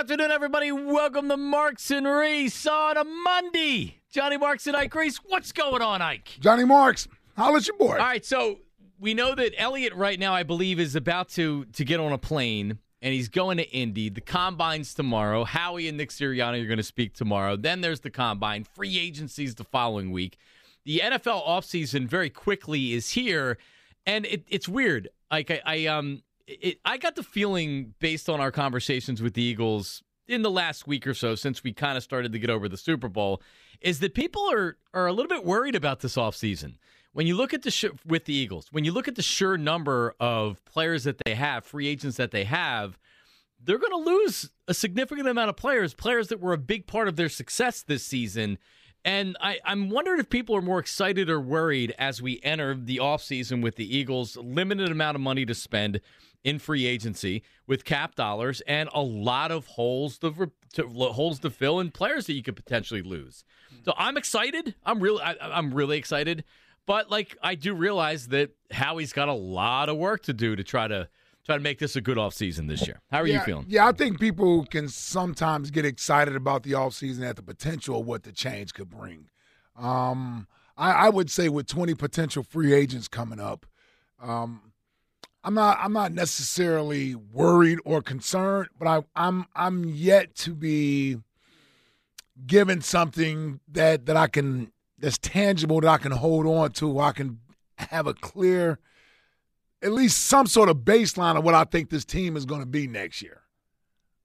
afternoon, everybody. Welcome to Marks and Reese on a Monday. Johnny Marks and Ike Reese. What's going on, Ike? Johnny Marks, how's your boy. All right, so we know that Elliot right now, I believe, is about to to get on a plane and he's going to Indy. The combine's tomorrow. Howie and Nick Sirianni are going to speak tomorrow. Then there's the combine. Free agencies the following week. The NFL offseason very quickly is here, and it, it's weird. Like I, I um it, I got the feeling based on our conversations with the Eagles in the last week or so since we kind of started to get over the Super Bowl is that people are are a little bit worried about this offseason. When you look at the sh- with the Eagles, when you look at the sure number of players that they have, free agents that they have, they're going to lose a significant amount of players, players that were a big part of their success this season. And I, I'm wondering if people are more excited or worried as we enter the offseason with the Eagles, limited amount of money to spend in free agency with cap dollars and a lot of holes to, to holes to fill and players that you could potentially lose. So I'm excited. I'm really I, I'm really excited. But like I do realize that Howie's got a lot of work to do to try to try to make this a good offseason this year. How are yeah, you feeling? Yeah, I think people can sometimes get excited about the offseason at the potential of what the change could bring. Um, I, I, would say with 20 potential free agents coming up, um, I'm not I'm not necessarily worried or concerned, but I, I'm I'm yet to be given something that that I can that's tangible that I can hold on to. I can have a clear, at least some sort of baseline of what I think this team is going to be next year.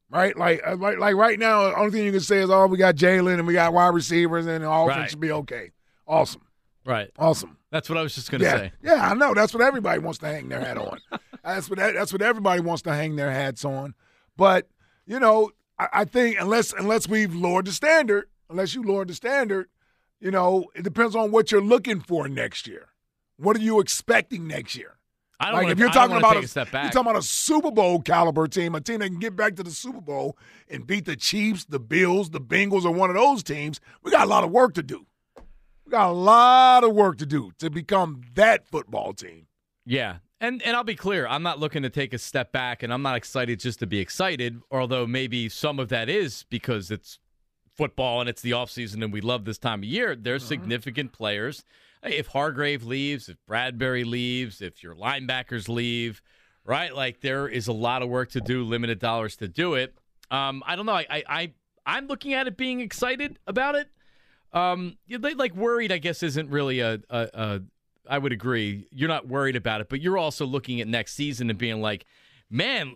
Right, like uh, like like right now, the only thing you can say is, "Oh, we got Jalen and we got wide receivers, and all right. should be okay." Awesome. Right. Awesome. That's what I was just going to yeah. say. Yeah, I know. That's what everybody wants to hang their hat on. that's what that's what everybody wants to hang their hats on. But you know, I, I think unless unless we've lowered the standard, unless you lowered the standard, you know, it depends on what you're looking for next year. What are you expecting next year? I don't like wanna, if you're talking about a, a step back. you're talking about a Super Bowl caliber team, a team that can get back to the Super Bowl and beat the Chiefs, the Bills, the Bengals, or one of those teams. We got a lot of work to do. We got a lot of work to do to become that football team. Yeah. And and I'll be clear, I'm not looking to take a step back and I'm not excited just to be excited, although maybe some of that is because it's football and it's the offseason and we love this time of year. There's uh-huh. significant players. If Hargrave leaves, if Bradbury leaves, if your linebackers leave, right? Like there is a lot of work to do, limited dollars to do it. Um, I don't know. I, I I'm looking at it being excited about it. Um, like worried, I guess, isn't really a, a, a. I would agree. You're not worried about it, but you're also looking at next season and being like, man,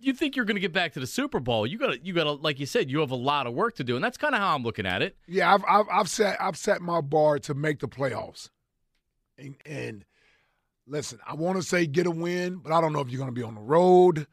you think you're going to get back to the Super Bowl? You got to, you got to, like you said, you have a lot of work to do, and that's kind of how I'm looking at it. Yeah, I've, I've, I've set, I've set my bar to make the playoffs, and, and listen, I want to say get a win, but I don't know if you're going to be on the road.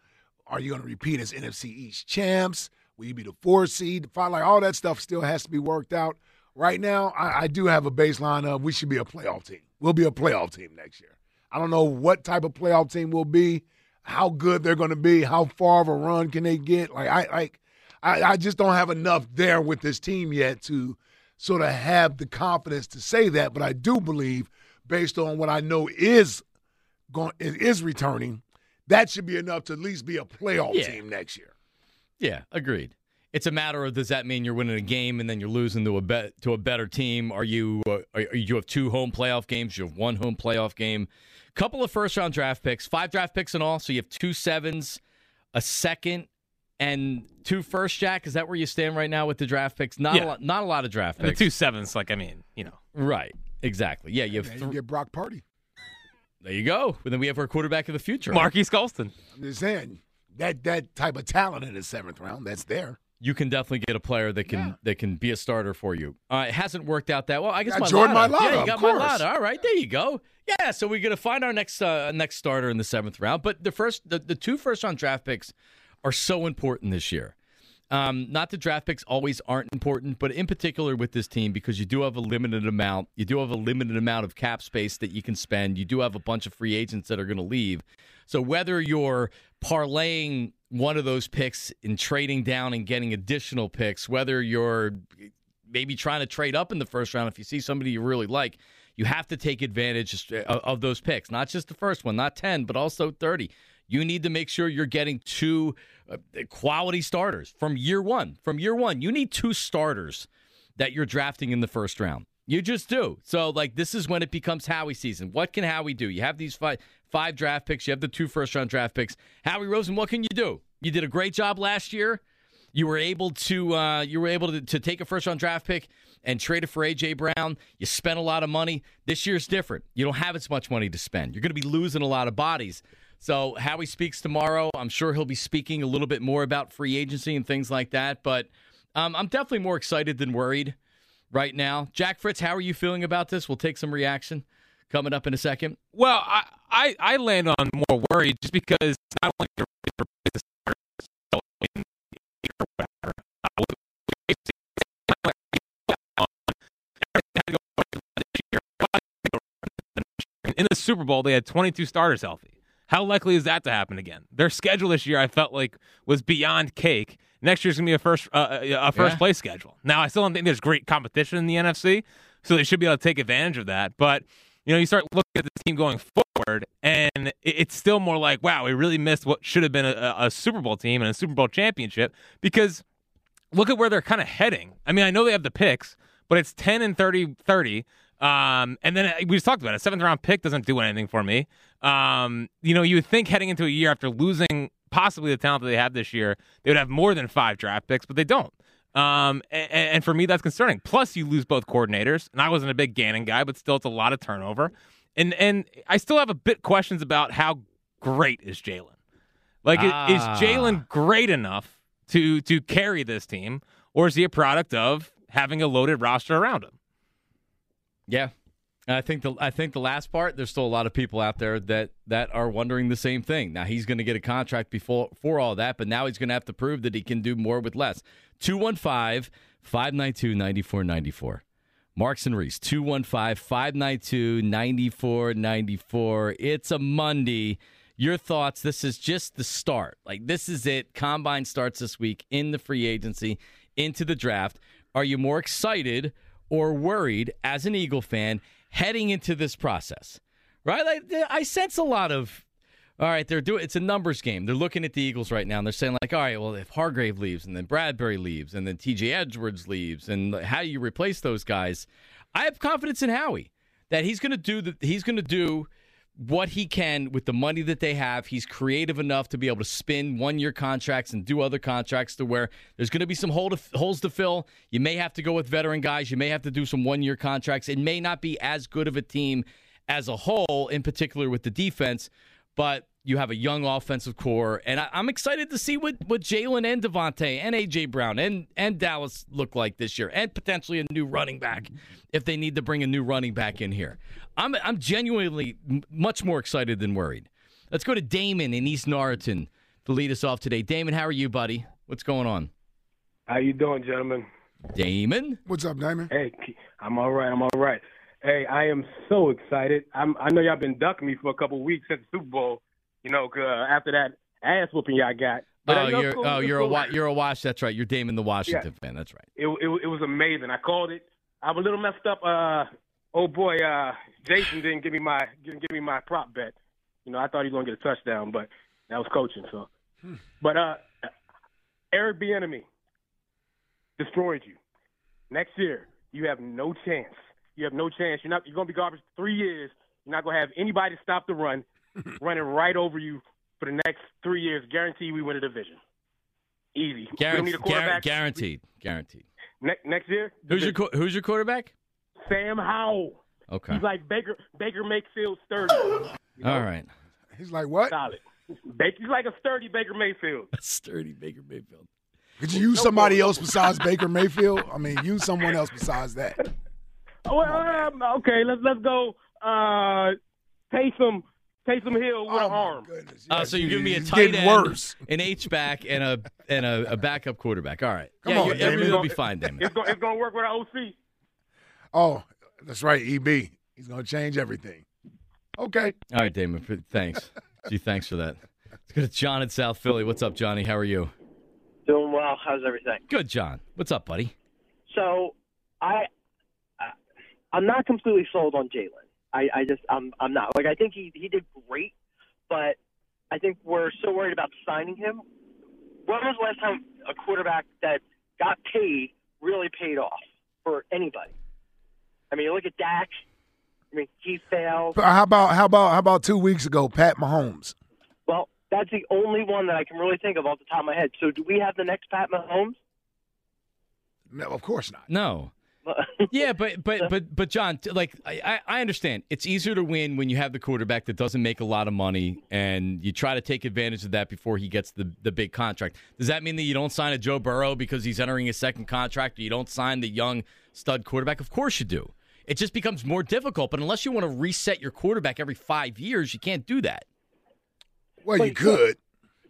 Are you going to repeat as NFC East champs? Will you be the four seed? Like all that stuff still has to be worked out right now, I, I do have a baseline of we should be a playoff team. We'll be a playoff team next year. I don't know what type of playoff team we'll be, how good they're going to be, how far of a run can they get. Like I like, I, I just don't have enough there with this team yet to sort of have the confidence to say that. But I do believe, based on what I know is going is returning, that should be enough to at least be a playoff yeah. team next year. Yeah, agreed it's a matter of does that mean you're winning a game and then you're losing to a bet to a better team? Are you uh, are, you have two home playoff games? You have one home playoff game. Couple of first round draft picks, five draft picks in all. So you have two sevens, a second, and two first. Jack, is that where you stand right now with the draft picks? Not yeah. a lot, not a lot of draft picks. And the two sevens, like I mean, you know, right? Exactly. Yeah, you have. Th- you get Brock Purdy. There you go. And then we have our quarterback of the future, Marquise Colston. I'm just saying that that type of talent in the seventh round, that's there you can definitely get a player that can yeah. that can be a starter for you. Uh, it hasn't worked out that well. I guess got Jordan Mailata. Mailata. Yeah, you got course. Mailata. All right, there you go. Yeah, so we're gonna find our next uh, next starter in the seventh round. But the first, the, the two first round draft picks are so important this year. Um, not the draft picks always aren't important, but in particular with this team because you do have a limited amount. You do have a limited amount of cap space that you can spend. You do have a bunch of free agents that are going to leave. So whether you're parlaying one of those picks in trading down and getting additional picks, whether you're maybe trying to trade up in the first round if you see somebody you really like, you have to take advantage of those picks, not just the first one, not 10, but also 30. You need to make sure you're getting two uh, quality starters from year one. From year one, you need two starters that you're drafting in the first round. You just do. So, like, this is when it becomes Howie season. What can Howie do? You have these five five draft picks. You have the two first round draft picks. Howie Roseman, what can you do? You did a great job last year. You were able to uh, you were able to, to take a first round draft pick and trade it for AJ Brown. You spent a lot of money. This year's different. You don't have as much money to spend. You're going to be losing a lot of bodies. So Howie speaks tomorrow. I'm sure he'll be speaking a little bit more about free agency and things like that. But um, I'm definitely more excited than worried right now. Jack Fritz, how are you feeling about this? We'll take some reaction coming up in a second. Well, I I, I land on more worried just because not only the in the Super Bowl, they had 22 starters healthy. How likely is that to happen again? Their schedule this year, I felt like, was beyond cake. Next year's gonna be a first uh, uh a first yeah. place schedule. Now, I still don't think there's great competition in the NFC, so they should be able to take advantage of that. But you know, you start looking at this team going forward, and it's still more like, wow, we really missed what should have been a, a Super Bowl team and a Super Bowl championship because look at where they're kind of heading. I mean, I know they have the picks, but it's 10 and 30 30. Um, and then uh, we just talked about it. A seventh round pick doesn't do anything for me. Um, you know, you would think heading into a year after losing possibly the talent that they have this year, they would have more than five draft picks, but they don't. Um, and, and, for me, that's concerning. Plus, you lose both coordinators, and I wasn't a big Gannon guy, but still, it's a lot of turnover. And and I still have a bit questions about how great is Jalen. Like, ah. is Jalen great enough to to carry this team, or is he a product of having a loaded roster around him? Yeah, I think the I think the last part. There's still a lot of people out there that that are wondering the same thing. Now he's going to get a contract before for all that, but now he's going to have to prove that he can do more with less. 215 592 9494. Marks and Reese, 215 592 9494. It's a Monday. Your thoughts? This is just the start. Like, this is it. Combine starts this week in the free agency, into the draft. Are you more excited or worried as an Eagle fan heading into this process? Right? Like, I sense a lot of all right, they're doing it's a numbers game. They're looking at the Eagles right now and they're saying like, all right, well, if Hargrave leaves and then Bradbury leaves and then TJ Edwards leaves and how do you replace those guys? I have confidence in Howie that he's going to do the he's going to do what he can with the money that they have. He's creative enough to be able to spin one year contracts and do other contracts to where there's going to be some hole to, holes to fill. You may have to go with veteran guys. You may have to do some one year contracts. It may not be as good of a team as a whole, in particular with the defense, but you have a young offensive core, and I, am excited to see what, what Jalen and DeVonta and AJ Brown and and Dallas look like this year, and potentially a new running back if they need to bring a new running back in here. I'm I'm genuinely much more excited than worried. Let's go to Damon in East Norriton to lead us off today. Damon, how are you, buddy? What's going on? How you doing, gentlemen? Damon, what's up, Damon? Hey, I'm all right. I'm all right. Hey, I am so excited. I'm, I know y'all been ducking me for a couple weeks since the Super Bowl you know, uh, after that ass whooping y'all got. But oh, you're cool, oh you're cool. a you're a Wash. That's right. You're Damon the Washington yeah. fan. That's right. It, it it was amazing. I called it. I was a little messed up. Uh, oh boy, uh, Jason didn't give me my didn't give me my prop bet. You know, I thought he was gonna get a touchdown, but that was coaching. So, hmm. but uh, Eric Bieniemy destroyed you. Next year, you have no chance. You have no chance. You're not. You're gonna be garbage three years. You're not gonna have anybody stop the run. running right over you for the next three years. Guarantee we win a division. Easy. Guaranteed. guaranteed. Guaranteed. Ne- next year. Who's your Who's your quarterback? Sam Howell. Okay. He's like Baker Baker Mayfield sturdy. You know? All right. He's like what? Solid. Baker's like a sturdy Baker Mayfield. A sturdy Baker Mayfield. Could you use no somebody else besides Baker Mayfield? I mean, use someone else besides that. Well, um, okay, let's let's go. Uh, Taysom Taysom Hill with oh an arm. Uh, so you give me a tight end, worse. an H back, and a and a, a backup quarterback. All right. Come yeah, on, everything will be fine, Damon. It's going, it's going to work with our OC. Oh, that's right, EB. He's going to change everything. Okay. All right, Damon. Thanks. Gee, thanks for that. Let's go to John in South Philly. What's up, Johnny? How are you? Doing well. How's everything? Good, John. What's up, buddy? So, I, I'm not completely sold on Jalen. I, I just I'm I'm not like I think he he did great, but I think we're so worried about signing him. When was the last time a quarterback that got paid really paid off for anybody? I mean, you look at Dak. I mean, he failed. How about how about how about two weeks ago, Pat Mahomes? Well, that's the only one that I can really think of off the top of my head. So, do we have the next Pat Mahomes? No, of course not. No. yeah, but but but but John, like I, I I understand it's easier to win when you have the quarterback that doesn't make a lot of money, and you try to take advantage of that before he gets the the big contract. Does that mean that you don't sign a Joe Burrow because he's entering his second contract, or you don't sign the young stud quarterback? Of course you do. It just becomes more difficult. But unless you want to reset your quarterback every five years, you can't do that. Well, Well, you you could. could.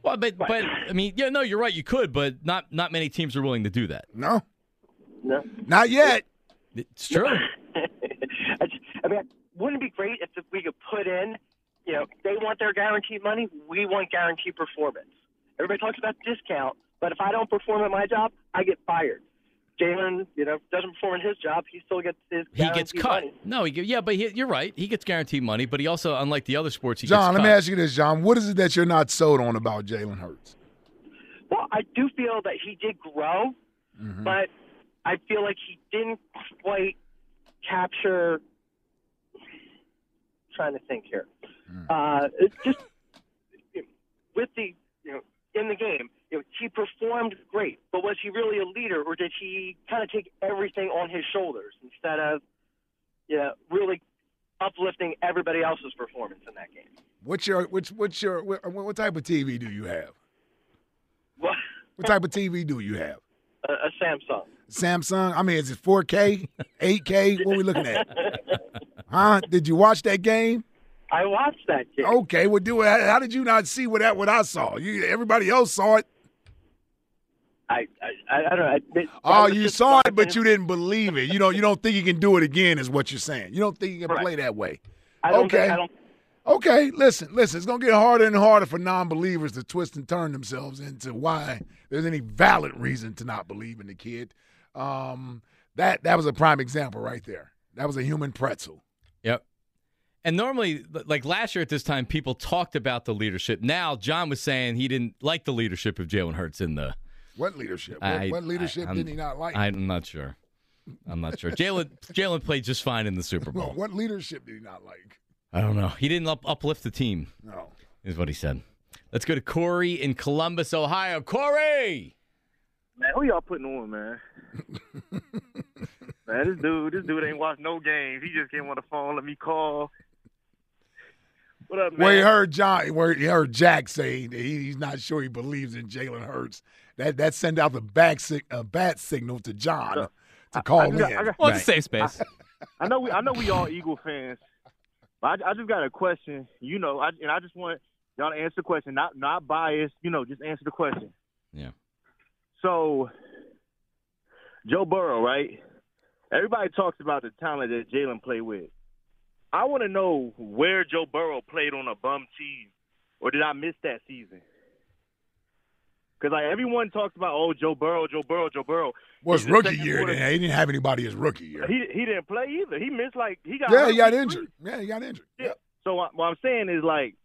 Well, but but I mean, yeah, no, you're right. You could, but not not many teams are willing to do that. No, no. not yet. It's true. I just- I mean, wouldn't it be great if we could put in, you know, they want their guaranteed money, we want guaranteed performance. Everybody talks about discount, but if I don't perform at my job, I get fired. Jalen, you know, doesn't perform in his job, he still gets his He gets cut. money. No, he, yeah, but he, you're right. He gets guaranteed money, but he also, unlike the other sports, he John, gets let me ask you this, John. What is it that you're not sold on about Jalen Hurts? Well, I do feel that he did grow, Mm-hmm. but I feel like he didn't quite capture. Trying to think here. Hmm. Uh, just with the you know in the game, you know, he performed great, but was he really a leader, or did he kind of take everything on his shoulders instead of you know really uplifting everybody else's performance in that game? What's your what's what's your what, what type of TV do you have? Well, What type of TV do you have? A, a Samsung. Samsung. I mean, is it 4K, 8K? What are we looking at? Huh? Did you watch that game? I watched that game. Okay, well, do it. How did you not see what that what I saw? You, everybody else saw it. I, I, I don't know. I, Oh, you saw it, but you didn't believe it. You don't. You don't think you can do it again, is what you're saying. You don't think you can Correct. play that way. I don't okay. Think, I don't. Okay, listen, listen. It's gonna get harder and harder for non-believers to twist and turn themselves into why there's any valid reason to not believe in the kid. Um, that that was a prime example right there. That was a human pretzel. Yep. And normally, like last year at this time, people talked about the leadership. Now, John was saying he didn't like the leadership of Jalen Hurts in the. What leadership? What, I- what leadership I- did he not like? I'm not sure. I'm not sure. Jalen Jalen played just fine in the Super Bowl. what leadership did he not like? I don't know. He didn't up, uplift the team, No. is what he said. Let's go to Corey in Columbus, Ohio. Corey. Man, who y'all putting on, man? man, this dude, this dude ain't watched no games. He just came on the phone, let me call. What up, man? Well, he heard John. Where he heard Jack say that he, he's not sure he believes in Jalen Hurts. That that sent out the back sig- uh, bat signal to John to call I in. just- I got- Well, it's a safe space. I know we, I know we all Eagle fans, but I, I just got a question. You know, I, and I just want y'all to answer the question, not not biased. You know, just answer the question. Yeah. So, Joe Burrow, right? Everybody talks about the talent that Jalen played with. I want to know where Joe Burrow played on a bum team, or did I miss that season? Because like everyone talks about, oh, Joe Burrow, Joe Burrow, Joe Burrow. Was the rookie year. quarter- Then. He didn't have anybody his rookie year. He he didn't play either. He missed like he got yeah, he got injured. three. Yeah, he got injured. Yeah. Yep. So what, what I'm saying is like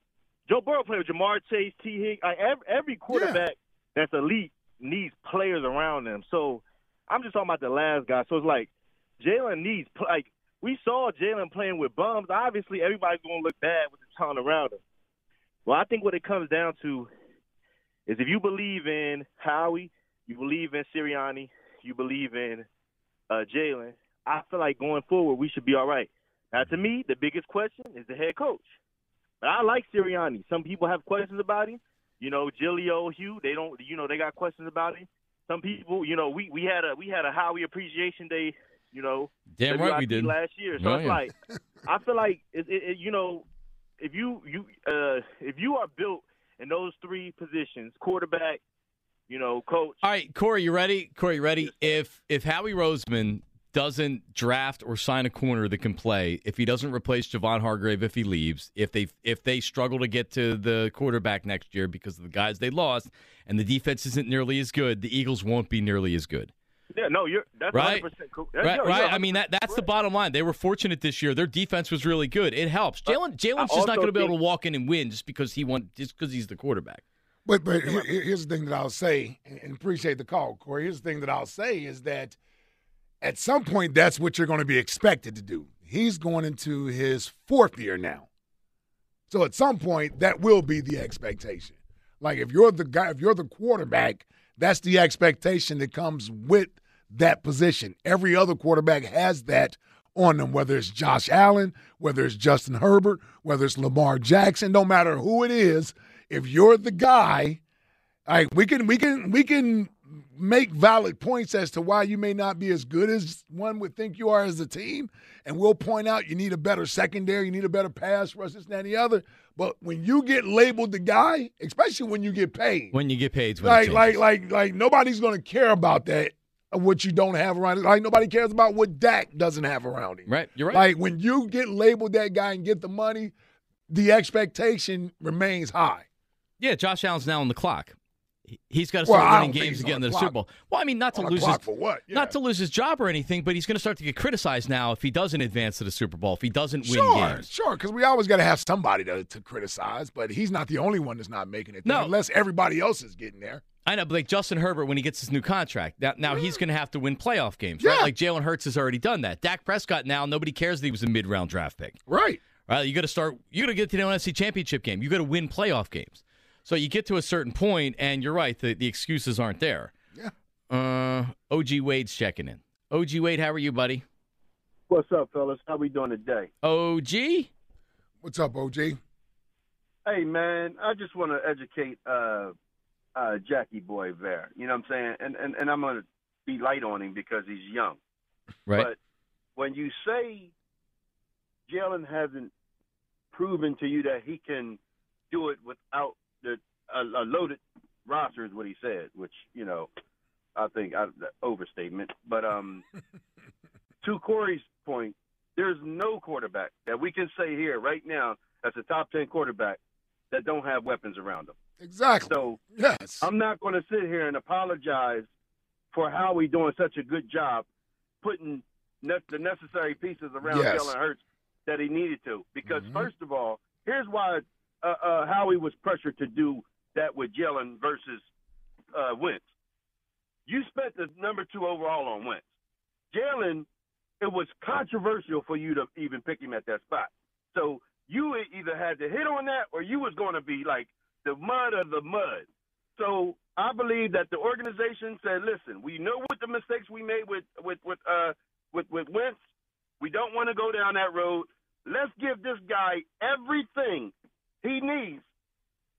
Joe Burrow played with Ja'Marr Chase, Tee Higgins. Like every, every quarterback that's elite needs players around them. So I'm just talking about the last guy. So it's like Jalen needs like we saw Jalen playing with bums. Obviously, everybody's going to look bad with the talent around him. Well, I think what it comes down to is if you believe in Howie, you believe in Sirianni, you believe in uh, Jalen. I feel like going forward we should be all right. Now, to me, the biggest question is the head coach. But I like Sirianni. Some people have questions about him. You know, Giglio, Hugh, they don't. You know, they got questions about him. Some people, you know, we we had a we had a Howie Appreciation Day. You know, Damn right we did. last year. So Oh, it's yeah. like I feel like it, it, it, you know, if you you uh if you are built in those three positions, quarterback, you know, coach. All right, Corey, you ready? Corey, you ready? If if Howie Roseman doesn't draft or sign a corner that can play, if he doesn't replace Javon Hargrave if he leaves, if they if they struggle to get to the quarterback next year because of the guys they lost, and the defense isn't nearly as good, the Eagles won't be nearly as good. Yeah, no, you're that's Right. 100% cool. Right, Yo, right. I mean that that's the bottom line. They were fortunate this year. Their defense was really good. It helps. Jalen Jalen's just not going to be able to walk in and win just because he won just because he's the quarterback. But but here- here- here's the thing that I'll say, and and appreciate the call, Corey. Here's the thing that I'll say is that at some point that's what you're going to be expected to do. He's going into his fourth year now, so at some point that will be the expectation. Like if you're the guy, if you're the quarterback, that's the expectation that comes with that position. Every other quarterback has that on them, whether it's Josh Allen, whether it's Justin Herbert, whether it's Lamar Jackson, no matter who it is, if you're the guy, like we can we can we can make valid points as to why you may not be as good as one would think you are as a team, and we'll point out you need a better secondary, you need a better pass rush, this and that and the other. But when you get labeled the guy, especially when you get paid, When you get paid, is when it like like like like nobody's gonna care about that what you don't have around. Like nobody cares about what Dak doesn't have around him. right, you're right. Like when you get labeled that guy and get the money, the expectation remains high. yeah, Josh Allen's now on the clock. He- He's got to start I winning games to get into the the. Super Bowl. Well, I mean, not to On lose his for what? Yeah. not to lose his job or anything, but he's going to start to get criticized now if he doesn't advance to the Super Bowl, if he doesn't win Sure, games. sure, because we always got to have somebody to, to criticize, but he's not the only one that's not making it. there, No. unless everybody else is getting there. I know, but like Justin Herbert, when he gets his new contract, now, now he's going to have to win playoff games, right? Like Jalen Hurts has already done that. Dak Prescott now, nobody cares that he was a mid round draft pick. Right. Right? You got to start. You got to get to the NFC Championship game. You got to win playoff games. So you get to a certain point, and you're right. The the excuses aren't there. Yeah. Uh, OG Wade's checking in. OG Wade, how are you, buddy? What's up, fellas? How we doing today? OG. What's up, OG? Hey, man, I just want to educate uh, uh, Jackie Boy there. You know what I'm saying? And and, and I'm going to be light on him because he's young. Right. But when you say Jalen hasn't proven to you that he can do it without the a, a loaded roster, is what he said, which you know I think I, the overstatement. But um, to Corey's point, there's no quarterback that we can say here right now that's a top ten quarterback that don't have weapons around him. Exactly. So yes. I'm not going to sit here and apologize for Howie doing such a good job putting ne- the necessary pieces around Yes. Jalen Hurts that he needed to. Because Mhm. first of all, here's why uh, uh, Howie was pressured to do that with Jalen versus uh, Wentz. You spent the number two overall on Wentz. Jalen, it was controversial for you to even pick him at that spot. So you either had to hit on that or you was going to be like the mud of the mud. So I believe that the organization said, "Listen, we know what the mistakes we made with with with uh with with Wentz. We don't want to go down that road. Let's give this guy everything he needs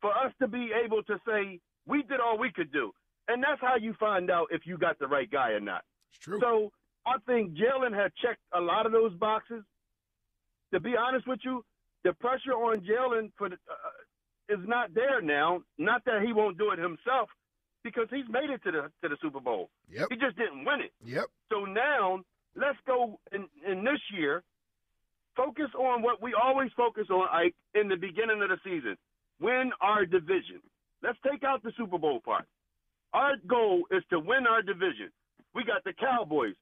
for us to be able to say we did all we could do." And that's how you find out if you got the right guy or not. It's true. So I think Jalen had checked a lot of those boxes. To be honest with you, the pressure on Jalen for the, uh, is not there now. Not that he won't do it himself, because he's made it to the to the Super Bowl. Yep. He just didn't win it. Yep. So now let's go in, in this year. Focus on what we always focus on, Ike, in the beginning of the season. Win our division. Let's take out the Super Bowl part. Our goal is to win our division. We got the Cowboys.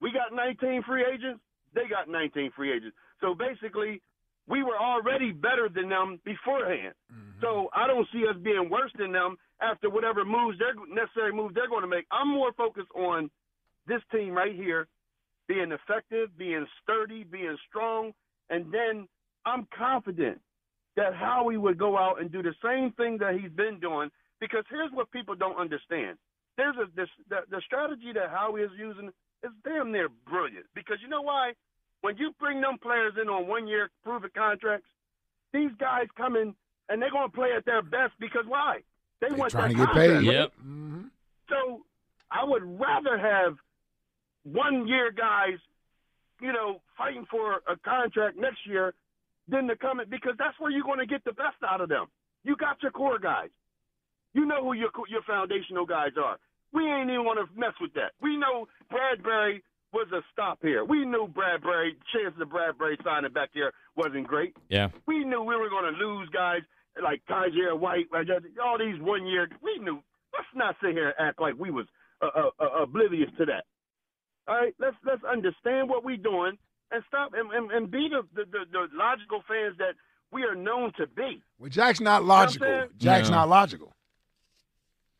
We got 19 free agents. They got 19 free agents. So basically, we were already better than them beforehand. Mm-hmm. So I don't see us being worse than them after whatever moves they're necessary moves they're going to make. I'm more focused on this team right here being effective, being sturdy, being strong, and then I'm confident that Howie would go out and do the same thing that he's been doing. Because here's what people don't understand: there's a this the, the strategy that Howie is using is damn near brilliant. Because you know why? When you bring them players in on one year proven contracts, these guys come in and they're going to play at their best because why? They They're want trying to that get paid. contract. Yep. hmm So I would rather have one year guys, you know, fighting for a contract next year than to come in because that's where you're going to get the best out of them. You got your core guys. You know who your your foundational guys are. We ain't even want to mess with that. We know Bradbury was a stop here. We knew Bradbury, chances of Bradbury signing back here wasn't great. Yeah. We knew we were going to lose guys like Kyzir White, all these one year. We knew. Let's not sit here and act like we was uh, uh, uh, oblivious to that. All right, let's let's understand what we're doing and stop and, and, and be the, the, the, the logical fans that we are known to be. Well, Jack's not logical. saying? Jack's No. not logical.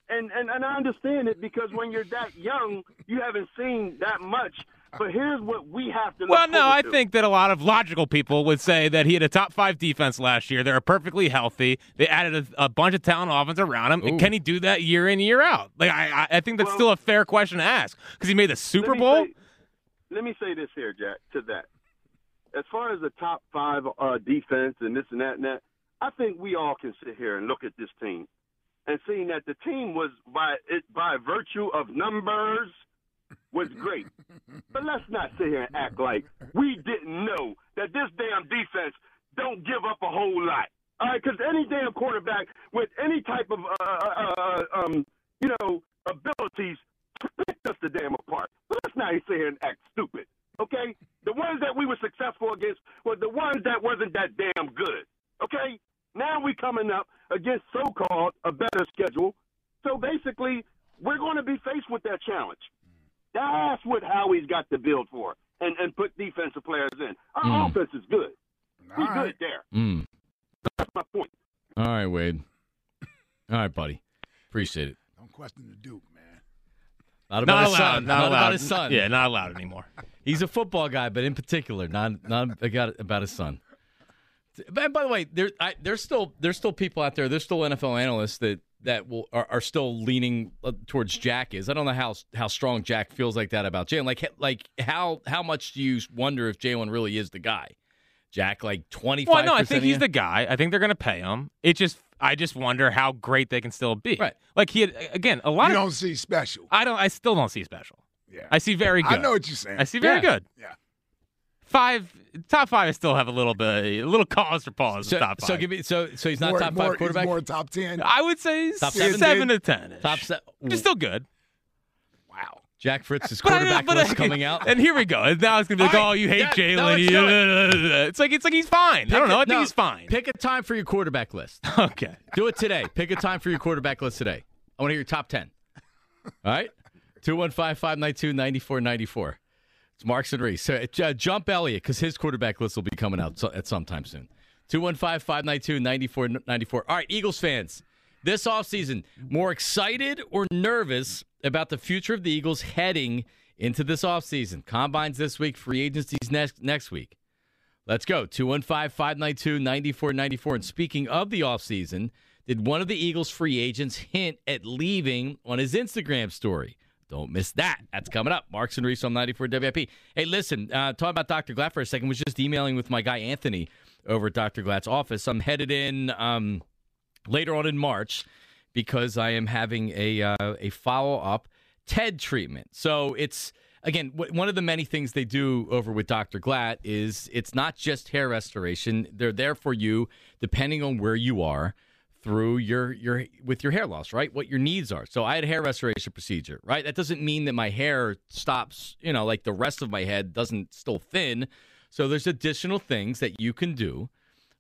And, and and I understand it because when you're that young, you haven't seen that much. But here's what we have to. Look Well, no, I to. think that a lot of logical people would say that he had a top five defense last year. They're perfectly healthy. They added a, a bunch of talent offense around him. Ooh. And can he do that year in, year out? Like, I, I I think that's Well- still a fair question to ask because he made the Super let Bowl. Say, let me say this here, Jack, to that. As far as the top five uh, defense and this and that and that, I think we all can sit here and look at this team and seeing that the team was by it by virtue of numbers was great. but let's not sit here and act like we didn't know that this damn defense don't give up a whole lot. All right, because any damn quarterback with any type of uh, uh, uh, um, you know abilities picked us the damn apart. But let's not sit here and act stupid. Okay, the ones that we were successful against were the ones that wasn't that damn good. Okay, now we coming up against so-called a better schedule. So basically, we're going to be faced with that challenge. That's what Howie's got to build for and, and put defensive players in. Our Mm. offense is good. All He's right. good there. Mm. That's my point. All right, Wade. All right, buddy. Appreciate it. Don't question the Duke, man. Not about Not his allowed. son. Not, allowed. about his son. Yeah, not allowed anymore. He's a football guy, but in particular, not not about about his son. But by the way, there I, there's still there's still people out there. There's still NFL analysts that that will are, are still leaning uh, towards Jack. Is I don't know how how strong Jack feels like that about Jalen. Like like how how much do you wonder if Jalen really is the guy? Jack like twenty five. Well, no, I think he's the guy. I think they're going to pay him. It just, I just wonder how great they can still be. Right. Like he had again a lot You of. don't see special. I don't. I still don't see special. Yeah. I see very good. I know what you're saying. I see very Yeah. good. Yeah. Five top five. I still have a little bit, a little cause for pause. So, top five. so give me so so he's not more, top more, five he's quarterback. more top 10. I would say Top seven, seven? to ten. Top se- Just still good. Wow. Jack Fritz's But I- quarterback but list I- coming out. And here we go. And Now it's gonna be like, All right. oh, you hate Yeah, no, Jalen. let's it's like it's like he's fine. I don't know. I think No, he's fine. Pick a time for your quarterback list. Okay. Do it today. Pick a time for your quarterback list today. I want to hear your top 10. All right? 215 592 9494. It's Marks and Reese. So, uh, jump Elliott because his quarterback list will be coming out so, at some time soon. 215 592 9494. All right, Eagles fans, this offseason, more excited or nervous about the future of the Eagles heading into this offseason? Combines this week, free agencies next, next week. Let's go. 215 592 9494. And speaking of the offseason, did one of the Eagles free agents hint at leaving on his Instagram story? Don't miss that. That's coming up. Marks and Reese on 94 WIP. Hey, listen, uh, talk about Dr. Glatt for a second. was just emailing with my guy Anthony over at Dr. Glatt's office. I'm headed in um, later on in March because I am having a uh, a follow up TED treatment. So it's again w- one of the many things they do over with Dr. Glatt is it's not just hair restoration. They're there for you depending on where you are through your your with your hair loss, right? What your needs are. So I had a hair restoration procedure, right? That doesn't mean that my hair stops, you know, like the rest of my head doesn't still thin. So there's additional things that you can do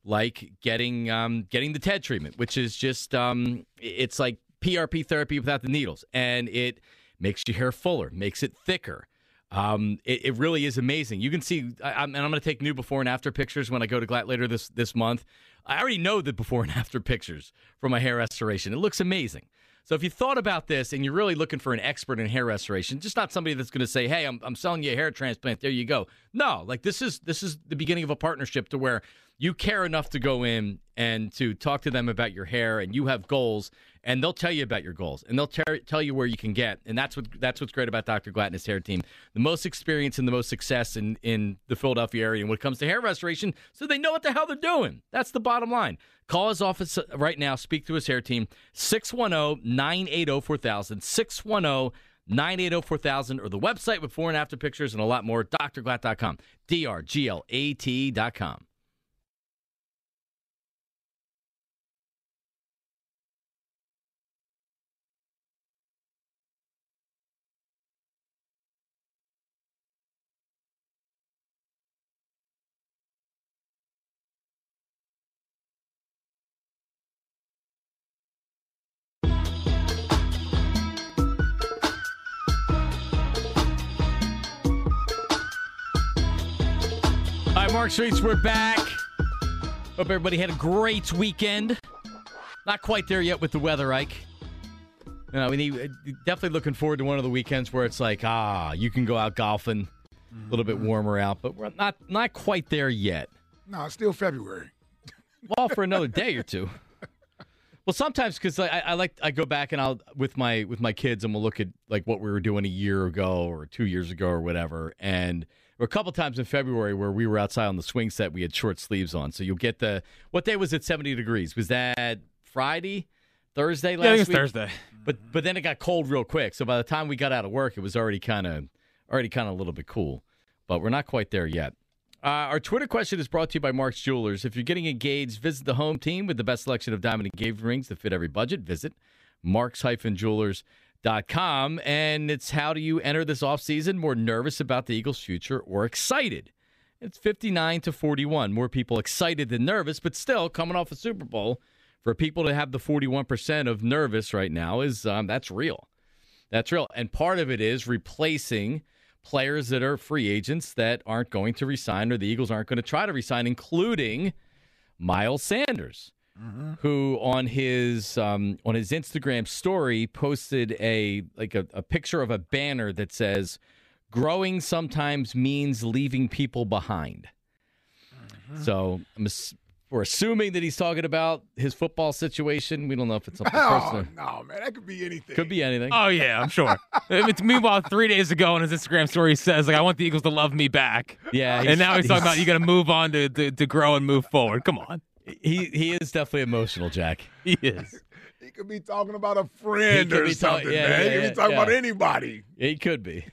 like getting um, getting the TED treatment, which is just um, it's like PRP therapy without the needles, and it makes your hair fuller, makes it thicker. Um, it, it really is amazing. You can see, I, I'm, and I'm going to take new before and after pictures when I go to Glatt later this this month. I already know the before and after pictures from my hair restoration. It looks amazing. So if you thought about this and you're really looking for an expert in hair restoration, just not somebody that's going to say, "Hey, I'm, I'm selling you a hair transplant. There you go." No, like this is this is the beginning of a partnership to where you care enough to go in and to talk to them about your hair, and you have goals, and they'll tell you about your goals, and they'll ter- tell you where you can get, and that's what that's what's great about Dr. Glatt and his hair team. The most experience and the most success in in the Philadelphia area when it comes to hair restoration, so they know what the hell they're doing. That's the bottom line. Call his office uh, right now. Speak to his hair team. 610-980-4000. 610-980-4000 or the website with before and after pictures and a lot more. drglatt.com. D-R-G-L-A-T.com. Streets, we're back. Hope everybody had a great weekend. Not quite there yet with the weather, Ike. You know, we need, definitely looking forward to one of the weekends where it's like, ah, you can go out golfing, a little bit warmer out, but we're not not quite there yet. No, it's still February. Well, for another day or two. Well, sometimes because I, I like I go back and I'll with my with my kids and we'll look at like what we were doing a year ago or two years ago or whatever. And were a couple times in February where we were outside on the swing set. We had short sleeves on, so you'll get the what day was it? Seventy degrees. Was that Friday, Thursday last Yeah, I think it's week? Thursday. But but then it got cold real quick. So by the time we got out of work, it was already kind of already kind of a little bit cool. But we're not quite there yet. Uh, our Twitter question is brought to you by Mark's Jewelers. If you're getting engaged, visit the home team with the best selection of diamond engagement rings to fit every budget. Visit marks-jewelers.com. And it's how do you enter this offseason more nervous about the Eagles' future or excited? It's 59 to 41. More people excited than nervous, but still coming off a Super Bowl for people to have the 41% of nervous right now is um, that's real. That's real. And part of it is replacing players that are free agents that aren't going to resign or the Eagles aren't going to try to resign, including Miles Sanders, who on his um, on his Instagram story posted a like a, a picture of a banner that says growing sometimes means leaving people behind. So I'm ass- we're assuming that he's talking about his football situation. We don't know if it's something Oh, personal. no, man, that could be anything. Could be anything. Oh yeah, I'm sure. It's- Meanwhile, three days ago on his Instagram story, he says like, "I want the Eagles to love me back." yeah, and now he's talking about you got to move on to, to to grow and move forward. Come on, he he is definitely emotional, Jack. he is. He could be talking about a friend or something, yeah, man. yeah, he could be talking yeah. about anybody. He could be.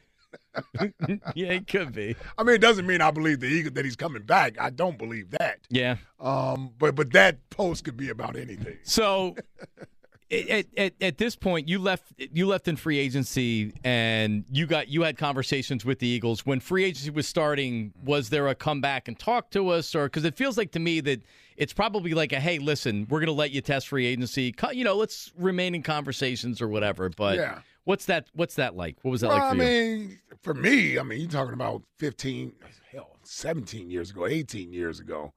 yeah, he could be. I mean, it doesn't mean I believe the Eagle that he's coming back. I don't believe that. Yeah. Um, but but that post could be about anything. So at, at, at this point, you left you left in free agency, and you got you had conversations with the Eagles when free agency was starting. Was there a come back and talk to us, or because it feels like to me that it's probably like a hey, listen, we're going to let you test free agency. You know, let's remain in conversations or whatever. But Yeah. what's that? What's that like? What was that Well, like for I you? mean, for me, I mean, you're talking about 15, hell, 17 years ago, 18 years ago.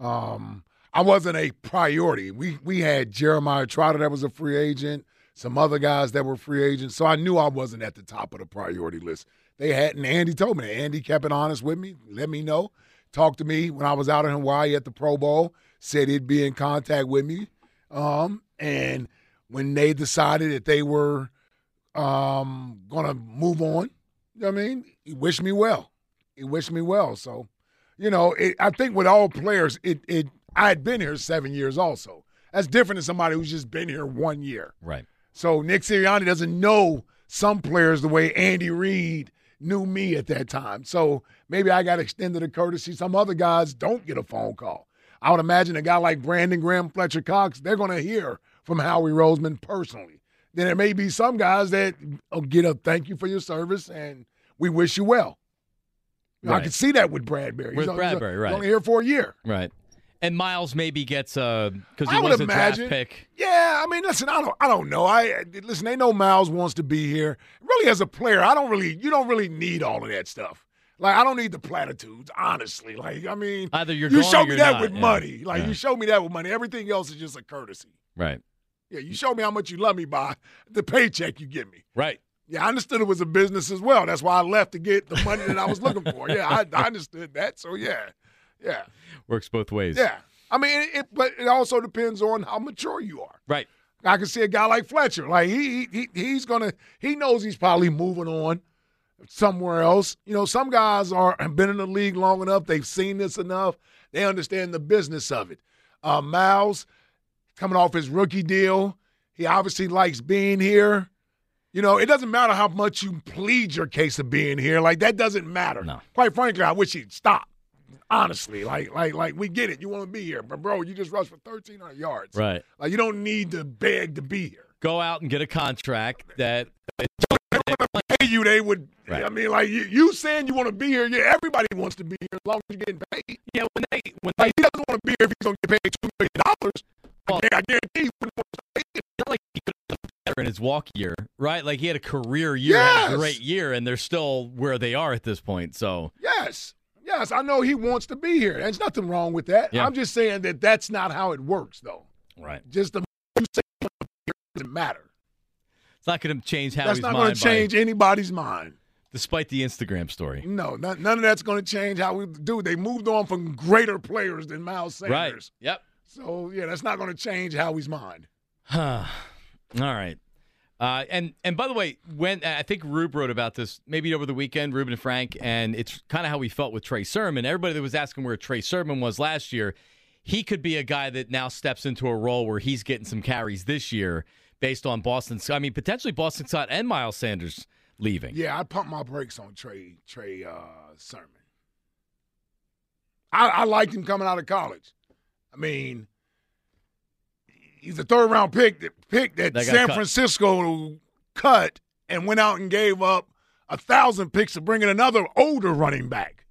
Um, I wasn't a priority. We we had Jeremiah Trotter that was a free agent, some other guys that were free agents, so I knew I wasn't at the top of the priority list. They hadn't. Andy told me. Andy kept it honest with me, let me know, talked to me when I was out in Hawaii at the Pro Bowl, said he'd be in contact with me. Um, and when they decided that they were um, gonna move on. You know what I mean? He wished me well. He wished me well. So, you know, it, I think with all players, it it I had been here seven years also. That's different than somebody who's just been here one year. Right. So Nick Sirianni doesn't know some players the way Andy Reid knew me at that time. So maybe I got extended a courtesy. Some other guys don't get a phone call. I would imagine a guy like Brandon Graham, Fletcher Cox, they're going to hear from Howie Roseman personally. Then there may be some guys that will get a thank you for your service and we wish you well. Know, I Right. can see that with Bradbury. With He's Bradbury, he's right. only here for a year. Right. And Miles maybe gets a because he I would was a draft pick. Yeah, I mean, listen, I don't, I don't know. I listen. They know Miles wants to be here. Really, as a player, I don't really, you don't really need all of that stuff. Like, I don't need the platitudes, honestly. Like, I mean, Either you're you show me that not, with yeah. money. Like, Yeah. you show me that with money. Everything else is just a courtesy. Right. Yeah, you show me how much you love me by the paycheck you give me. Right. Yeah, I understood it was a business as well. That's why I left to get the money that I was looking for. Yeah, I, I understood that. So yeah, yeah, Works both ways. yeah. I mean, it, but it also depends on how mature you are. Right. I can see a guy like Fletcher. Like he, he he's gonna he knows he's probably moving on somewhere else. You know, some guys are have been in the league long enough, they've seen this enough, they understand the business of it. Uh Miles coming off his rookie deal, he obviously likes being here. You know, it doesn't matter how much you plead your case of being here. Like that doesn't matter. No. Quite frankly, I wish he'd stop. Honestly, like like like we get it. You want to be here, but bro, you just rushed for thirteen hundred yards. Right. Like you don't need to beg to be here. Go out and get a contract that Pay you, they would. Right. I mean, like you, you saying you want to be here. Yeah, everybody wants to be here as long as you're getting paid. yeah when they when Like he doesn't want to be here if he's gonna get paid two million dollars. Well- I guarantee you wouldn't want to stay here. not like he could have done better in his walk year, right? Like he had a career year, had a great year, and they're still where they are at this point. So Yes, Yes, I know he wants to be here. There's nothing wrong with that. Yeah. I'm just saying that that's not how it works, though. Right. Just the you say doesn't matter. It's not going to change how That's not going to change anybody's mind. despite the Instagram story. No, none, none of that's going to change how we do. They moved on from greater players than Miles Sanders. Right. Yep. So yeah, that's not going to change Howie's mind. All right. Uh, and and by the way, when I think Rube wrote about this maybe over the weekend, Ruben and Frank, and it's kind of how we felt with Trey Sermon. Everybody that was asking where Trey Sermon was last year, he could be a guy that now steps into a role where he's getting some carries this year based on Boston. I mean, potentially Boston Scott and Miles Sanders leaving. Yeah, I pump my brakes on Trey Trey uh, Sermon. I, I liked him coming out of college. I mean, he's a third round pick that pick that San cut. Francisco cut and went out and gave up a thousand picks to bring in another older running back.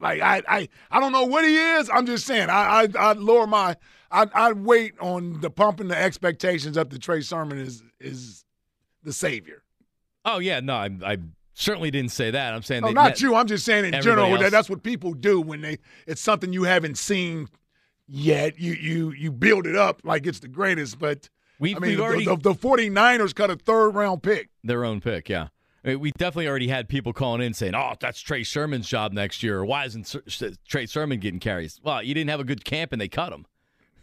Like I, I, I don't know what he is. I'm just saying. I, I, I lower my. I, I wait on the pumping the expectations up to Trey Sermon is is the savior. Oh yeah, no, I, I certainly didn't say that. I'm saying oh, No, they- not that- you. I'm just saying in general. That, that's what people do when they. It's something you haven't seen yet. You you you build it up like it's the greatest, but We've, I mean we've the, already the, the 49ers cut a third round pick. Their own pick, yeah. I mean, we definitely already had people calling in saying, "Oh, that's Trey Sermon's job next year." Why isn't Trey Sermon getting carries? Well, you didn't have a good camp and they cut him.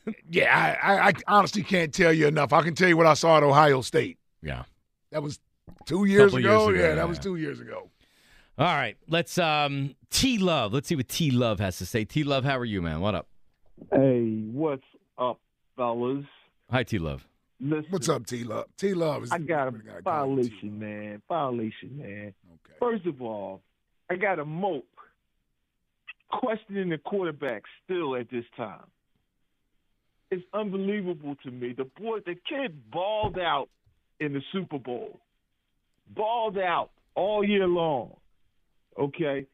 Yeah, I, I, I honestly can't tell you enough. I can tell you what I saw at Ohio State. Yeah. That was two years ago. years ago, Yeah, yeah, that was two years ago. All right, let's um T Love. Let's see what T Love has to say. T Love, how are you, man? What up? Hey, what's up, fellas? Hi, T Love. Listen, What's up, T Love? T Love is. I got a gotta call him violation, uh, man. Violation, man. Okay. First of all, I got a mope questioning the quarterback still at this time. It's unbelievable to me. The boy, the kid balled out in the Super Bowl, balled out all year long. Okay,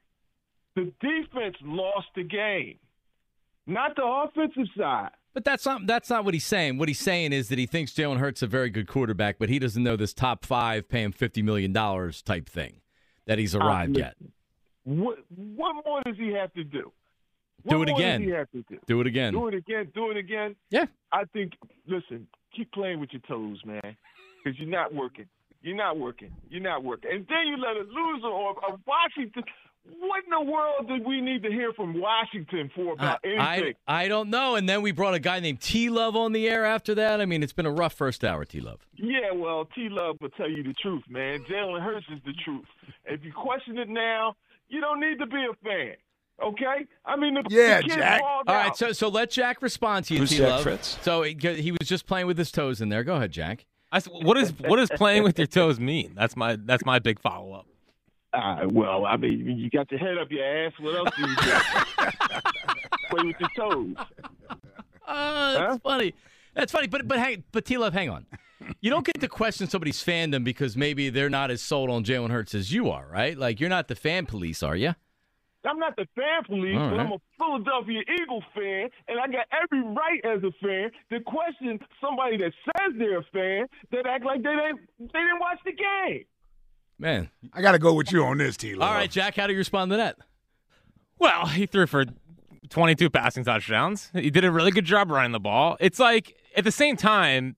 the defense lost the game, not the offensive side. But that's not that's not what he's saying. What he's saying is that he thinks Jalen Hurts a very good quarterback, but he doesn't know this top five, pay him fifty million dollars type thing that he's arrived Uh, yet. What what more does he have to do? What Do it again. Does he have to do? Do it again. Do it again. Do it again. Yeah. I think. Listen, keep playing with your toes, man, because you're not working. You're not working. You're not working. And then you let a loser or a Washington. What in the world did we need to hear from Washington for about I, anything? I I don't know. And then we brought a guy named T Love on the air after that. I mean, it's been a rough first hour, T Love. Yeah, well, T Love will tell you the truth, man. Jalen Hurts is the truth. If you question it now, you don't need to be a fan. Okay? I mean, the, Yeah, the kid Jack. balled All out. right, so so let Jack respond to you, T Love. So he, he was just playing with his toes in there. Go ahead, Jack. I s what is what does playing with your toes mean? That's my that's my big follow up. Uh, well, I mean, you got your head up your ass. What else do you do? Play with your toes. Oh, that's Huh? funny. That's funny. But but hang, but T Love, hang on. You don't get to question somebody's fandom because maybe they're not as sold on Jalen Hurts as you are, right? Like you're not the fan police, are you? I'm not the fan police, All but. I'm a Philadelphia Eagle fan, and I got every right as a fan to question somebody that says they're a fan that act like they didn't they didn't watch the game. Man. I got to go with you on this, T All right, Jack. How do you respond to that? Well, he threw for 22 passing touchdowns. He did a really good job running the ball. It's like at the same time,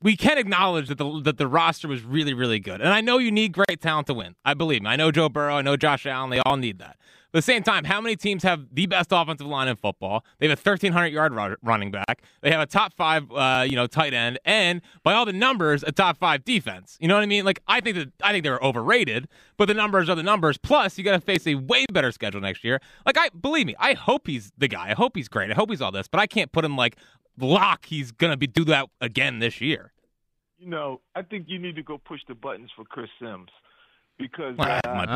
we can acknowledge that the that the roster was really really good. And I know you need great talent to win. I believe me. I know Joe Burrow. I know Josh Allen. They all need that. At the same time, how many teams have the best offensive line in football? They have a 1,300 yard ru- running back. They have a top five, uh, you know, tight end, and by all the numbers, a top five defense. You know what I mean? Like I think that I think they're overrated, but the numbers are the numbers. Plus, you got to face a way better schedule next year. Like I believe me, I hope he's the guy. I hope he's great. I hope he's all this, but I can't put him like lock. He's gonna be do that again this year. You know, I think you need to go push the buttons for Chris Sims because Well, uh, might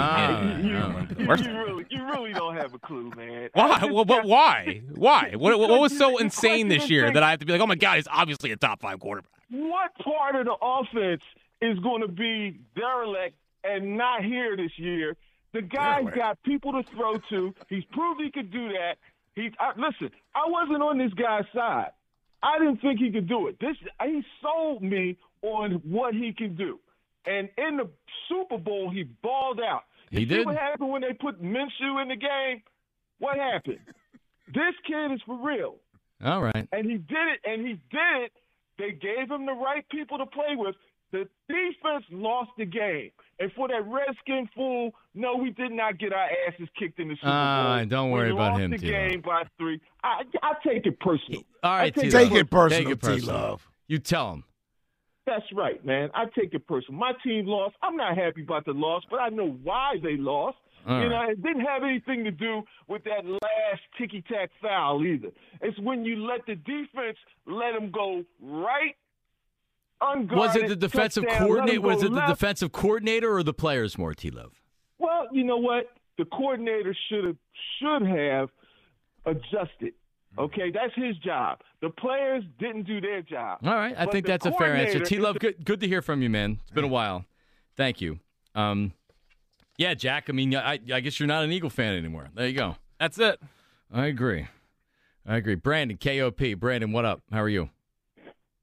be you, be the you really, you really don't have a clue, man. Why? Well, but why? Why? What, what was so insane this year that I have to be like, oh my god, he's obviously a top five quarterback? What part of the offense is going to be derelict and not here this year? The guy's Derelict. got people to throw to. He's proved he could do that. He I, listen. I wasn't on this guy's side. I didn't think he could do it. This he sold me on what he can do. And in the Super Bowl, he balled out. He You did. What happened when they put Minshew in the game? What happened? this kid is for real, All right. and he did it. And he did it. They gave him the right people to play with. The defense lost the game, and for that Redskin fool, no, we did not get our asses kicked in the Super Bowl. Ah, don't We worry about lost him, The T-Lo. game by three. I, I take it personal. All right, I take, T-Lo. Take it personal, Take it personal. T-Love. You tell him. That's right, man. I take it personal. My team lost. I'm not happy about the loss, but I know why they lost. All you right. know, it didn't have anything to do with that last ticky tack foul either. It's when you let the defense let them go right. Unguarded, Was it the defensive touchdown, let 'em coordinator? Was it the defensive coordinator or the players more, T Love? Well, you know what? The coordinator should have should have adjusted. Okay, that's his job. The players didn't do their job. All right, I But think that's a fair answer. T Love, good, good to hear from you, man. It's been a while. Thank you. Um, yeah, Jack. I mean, I, I guess you're not an Eagle fan anymore. There you go. That's it. I agree. I agree. Brandon, KOP. Brandon, what up? How are you?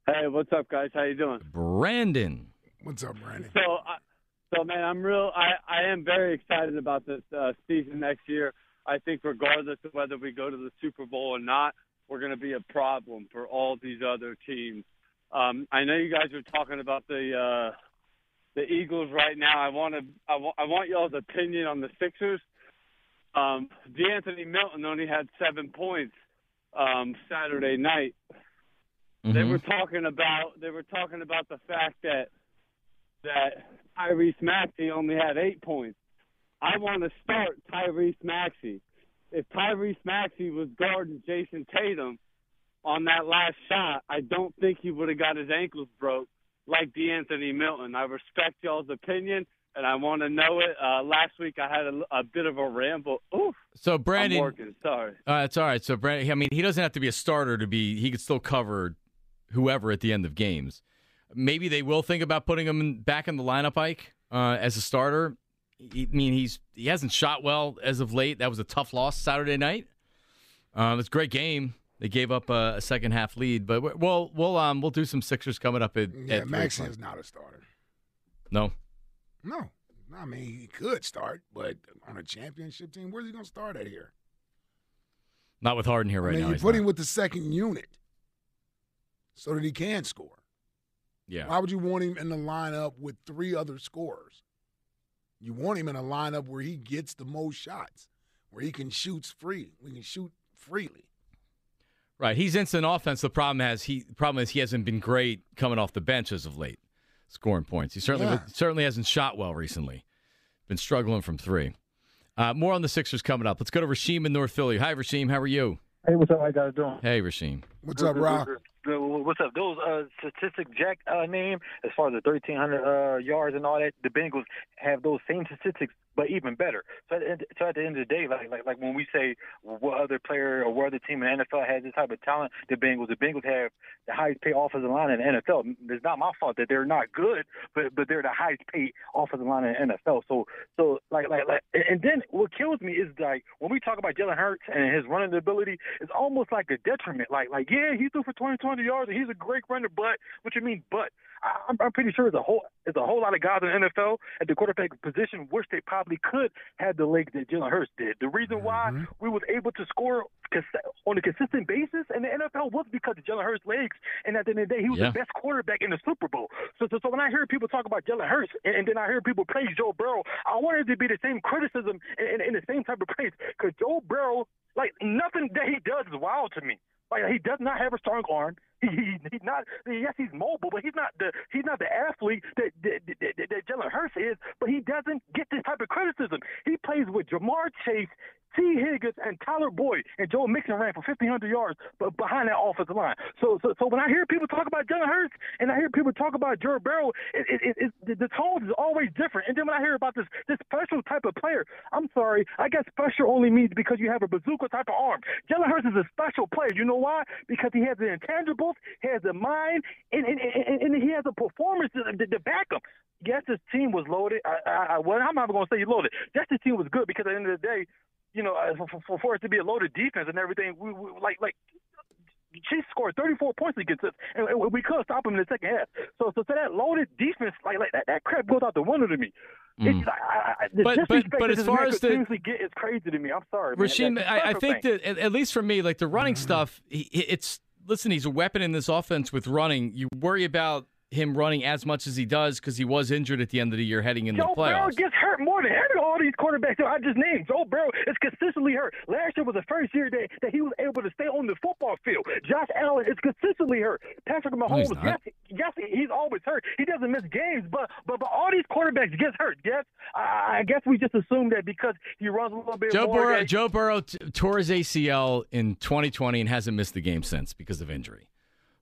Hey, what's up, guys? How you doing? Brandon. What's up, Brandon? So, I so man, I'm real. I I am very excited about this uh, season next year. I think regardless of whether we go to the Super Bowl or not, we're going to be a problem for all these other teams. Um, I know you guys are talking about the uh, the Eagles right now. I want to I, want y'all's opinion on the Sixers. Um, De'Anthony Melton only had seven points um, Saturday night. They Mhm. were talking about they were talking about the fact that that Tyrese Maxey only had eight points. I want to start Tyrese Maxey. If Tyrese Maxey was guarding Jayson Tatum on that last shot, I don't think he would have got his ankles broke like De'Anthony Melton. I respect y'all's opinion, and I want to know it. Uh, last week I had a, a bit of a ramble. Oof, So, I'm Brandon, working. Sorry. Uh, it's all right. So, Brandon, I mean, he doesn't have to be a starter to be. He could still cover whoever at the end of games. Maybe they will think about putting him back in the lineup, Ike, uh, as a starter. He- I mean, he's he hasn't shot well as of late. That was a tough loss Saturday night. Um, it's a great game. They gave up a, a second half lead, but we- we'll we'll um we'll do some Sixers coming up at, Yeah, at is not a starter. No, No. I mean, he could start, but on a championship team, where's he going to start at here? not with Harden here right I mean, now. you he's put him with the second unit so that he can score. yeah. Why would you want him in the lineup with three other scorers? You want him in a lineup where he gets the most shots, where he can shoot free. We can shoot freely. Right, he's instant offense. The problem has he problem is he hasn't been great coming off the bench as of late, scoring points. He certainly Yeah. certainly hasn't shot well recently. Been struggling from three. Uh, more on the Sixers coming up. Let's go to Rasheem in North Philly. Hi, Rasheem. How are you? Hey, what's up? How you guys doing? Hey, Rasheem. What's up, Rob? What's up? Those uh, statistics Jack uh, name, as far as the 1,300 uh, yards and all that, the Bengals have those same statistics, but even better. So at, the end- so at the end of the day, like like like when we say what other player or what other team in the NFL has this type of talent, the Bengals, the Bengals have the highest paid offensive line in the NFL. It's not my fault that they're not good, but but they're the highest paid offensive line in the NFL. So so like like like, and then what kills me is like when we talk about Jalen Hurts and his running ability, it's almost like a detriment. Like like yeah, he threw for 20, 20 yards and he's a great runner, but what you mean, but I- I'm, I'm pretty sure there's a whole there's a whole lot of guys in the NFL at the quarterback position wish they probably could have the legs that Jalen Hurts did. The reason why mm-hmm. we was able to score on a consistent basis in the NFL was because of Jalen Hurts' legs, and at the end of the day, he was Yeah. the best quarterback in the Super Bowl. So, so, so when I hear people talk about Jalen Hurts, and, and then I hear people praise Joe Burrow, I wanted to be the same criticism and, and, and the same type of praise because Joe Burrow, like nothing that he does is wild to me. Like he does not have a strong arm. He, he he's not. Yes, he's mobile, but he's not the he's not the athlete that that, that, that, that Jalen Hurts is. But he doesn't get this type of criticism. He plays with Ja'Marr Chase, Tee Higgins, and Tyler Boyd, and Joe Mixon ran for 1,500 yards, behind that offensive line. So so so when I hear people talk about Jalen Hurts and I hear people talk about Joe Burrow, it, it, it, it, the, tone is always different. And then when I hear about this this special type of player, I'm sorry, I guess special only means because you have a bazooka type of arm. Jalen Hurts is a special player. You know why? Because he has the intangibles, he has the mind, and and, and, and he has a performance to, to, to back him. Yes, this team was loaded. I, I, I well, I'm not going to say he loaded. Yes, this team was good because at the end of the day, you know, uh, for, for, for it to be a loaded defense and everything, we, we like like Chiefs scored 34 points against us, and and we couldn't stop them in the second half. So, so, so that loaded defense, like, like that, that crap goes out the window to me. It's like, I, I, the But- but- but as far as could the- seriously get is crazy to me. I'm sorry, man. Rasheem, That's a I, I special think thing. that at, at least for me, like the running stuff, it's listen. He's a weapon in this offense with running. You worry about him running as much as he does because he was injured at the end of the year heading into Joe the Burrow playoffs. gets hurt more than every all these quarterbacks that I just named. Joe Burrow is consistently hurt. Last year was the first year that, that he was able to stay on the football field. Josh Allen is consistently hurt. Patrick Mahomes, he's not. yes, yes, he's always hurt. He doesn't miss games, but but, but all these quarterbacks get hurt. Yes, I, I guess we just assume that because he runs a little bit Joe more. Burrow, that- Joe Burrow t- tore his ACL in 2020 and hasn't missed the game since because of injury.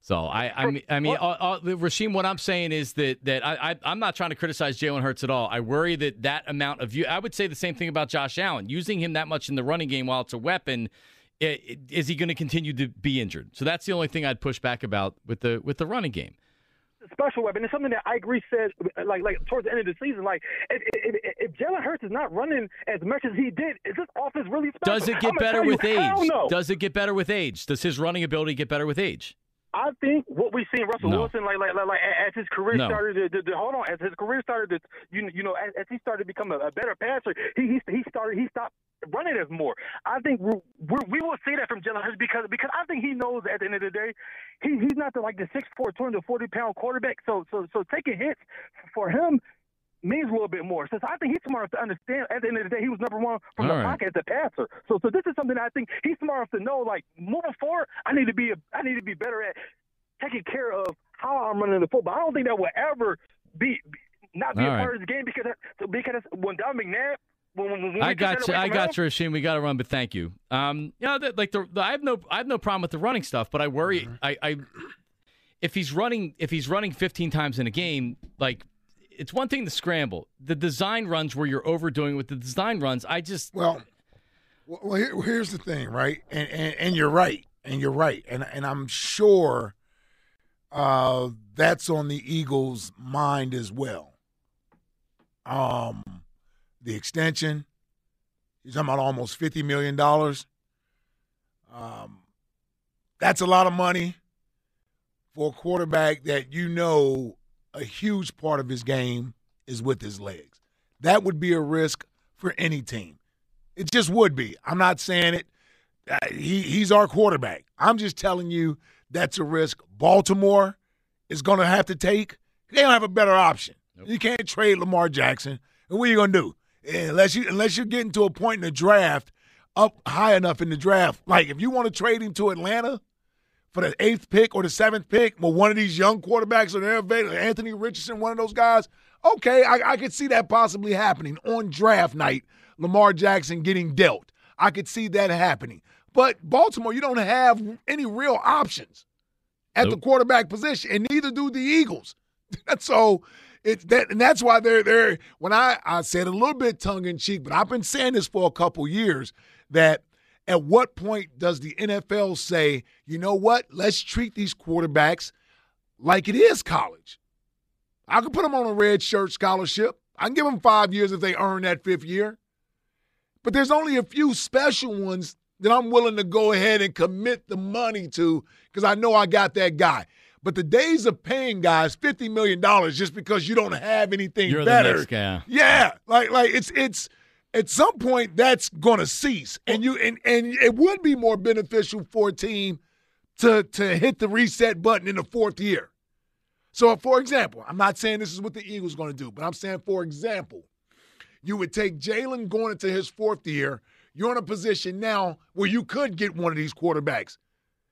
So I, I mean, I mean, Rasheem, what I'm saying is that that I, I I'm not trying to criticize Jalen Hurts at all. I worry that that amount of you. I would say the same thing about Josh Allen. Using him that much in the running game while it's a weapon, i- i- is he going to continue to be injured? So that's the only thing I'd push back about with the with the running game. special weapon. It's something that I agree said, like like towards the end of the season. Like if, if, if Jalen Hurts is not running as much as he did, is this offense really special? Does it I'm get better tell you, with age? No. Does it get better with age? Does his running ability get better with age? I think what we seen Russell No. Wilson like like like, like as his career No. started to, to, to- hold on as his career started to you you know as, as he started to become a, a better passer he, he he started he stopped running as more. I think we we we will see that from Jalen Hurts because because I think he knows at the end of the day he he's not the like the six four two hundred forty pound quarterback so so so taking hits for him means a little bit more. Since I think he's smart enough to understand at the end of the day he was number one from All the right. pocket as a passer. So so this is something I think he's smart enough to know like moving forward I need to be a, I need to be better at taking care of how I'm running the football. I don't think that will ever be, be not be All a right. part of this game because because when Don McNabb when, when, when we I got you. I got you, Rasheem. We got to run, but thank you. Um, you know, that, like the, the I have no I have no problem with the running stuff, but I worry. Mm-hmm. I, I if he's running if he's running 15 times in a game, like it's one thing to scramble. The design runs where you're overdoing with the design runs. I just Well, well, well, here, here's the thing, right? And, and and you're right, and you're right, and and I'm sure uh, that's on the Eagles' mind as well. Um, the extension. You're talking about almost fifty million dollars. Um, that's a lot of money for a quarterback that you know a huge part of his game is with his legs. That would be a risk for any team. It just would be. I'm not saying it. Uh, he he's our quarterback. I'm just telling you that's a risk Baltimore is going to have to take. They don't have a better option. You can't trade Lamar Jackson. And what are you going to do? Unless you unless you're getting to a point in the draft up high enough in the draft. Like if you want to trade him to Atlanta for the eighth pick or the seventh pick, well, one of these young quarterbacks available, Anthony Richardson, one of those guys. Okay, I, I could see that possibly happening on draft night. Lamar Jackson getting dealt. I could see that happening. But Baltimore, you don't have any real options at the quarterback position, and neither do the Eagles. so it's that, and that's why they're there. When I I said a little bit tongue in cheek, but I've been saying this for a couple years that at what point does the NFL say, you know what, let's treat these quarterbacks like it is college? I can put them on a red shirt scholarship. I can give them five years if they earn that fifth year. But there's only a few special ones that I'm willing to go ahead and commit the money to because I know I got that guy. But the days of paying guys fifty million dollars just because you don't have anything you're better, the next guy. yeah, like like it's it's at some point that's going to cease, and you and and it would be more beneficial for a team to to hit the reset button in the fourth year. So, for example, I'm not saying this is what the Eagles going to do, but I'm saying, for example, you would take Jalen going into his fourth year. You're in a position now where you could get one of these quarterbacks.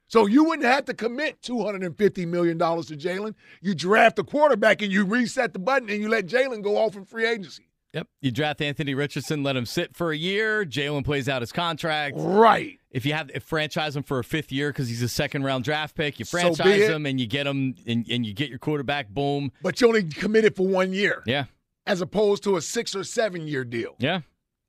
So you wouldn't have to commit $250 million to Jalen. You draft a quarterback and you reset the button and you let Jalen go off in free agency. Yep. You draft Anthony Richardson, let him sit for a year. Jalen plays out his contract. Right. If you have if franchise him for a fifth year because he's a second round draft pick, you franchise it. him and you get him and, and you get your quarterback. Boom. But you only committed for one year Yeah. as opposed to a six or seven year deal. Yeah.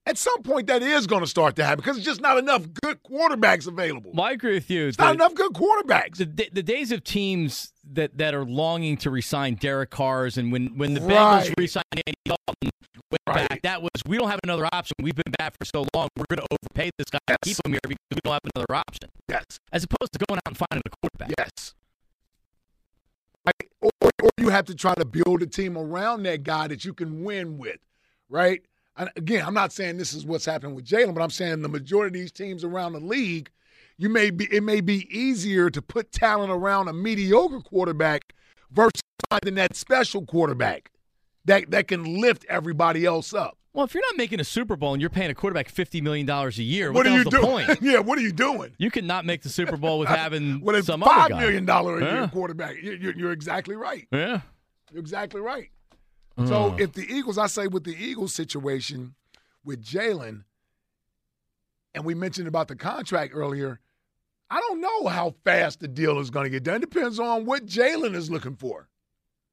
At some point, that is going to start to happen because it's just not enough good quarterbacks available. Well, I agree with you. It's not enough good quarterbacks. The, the days of teams that, that are longing to resign Derek Carrs and when, when the Right. Bengals re-signed Andy Dalton went Right. back, that was we don't have another option. We've been bad for so long. We're going to overpay this guy and keep him here because we don't have another option. Yes. As opposed to going out and finding a quarterback. Yes. Right? Or, or you have to try to build a team around that guy that you can win with, right? And again, I'm not saying this is what's happening with Jalen, but I'm saying the majority of these teams around the league, you may be it may be easier to put talent around a mediocre quarterback versus finding that special quarterback that that can lift everybody else up. Well, if you're not making a Super Bowl and you're paying a quarterback $50 million a year, what, What, are you the doing? point? yeah, what are you doing? You cannot make the Super Bowl with having a some five other guy. million dollar a year Yeah. quarterback, You- you're, you're exactly right. Yeah. You're exactly right. So Uh. if the Eagles, I say with the Eagles situation with Jalen, and we mentioned about the contract earlier, I don't know how fast the deal is going to get done. Depends on what Jalen is looking for.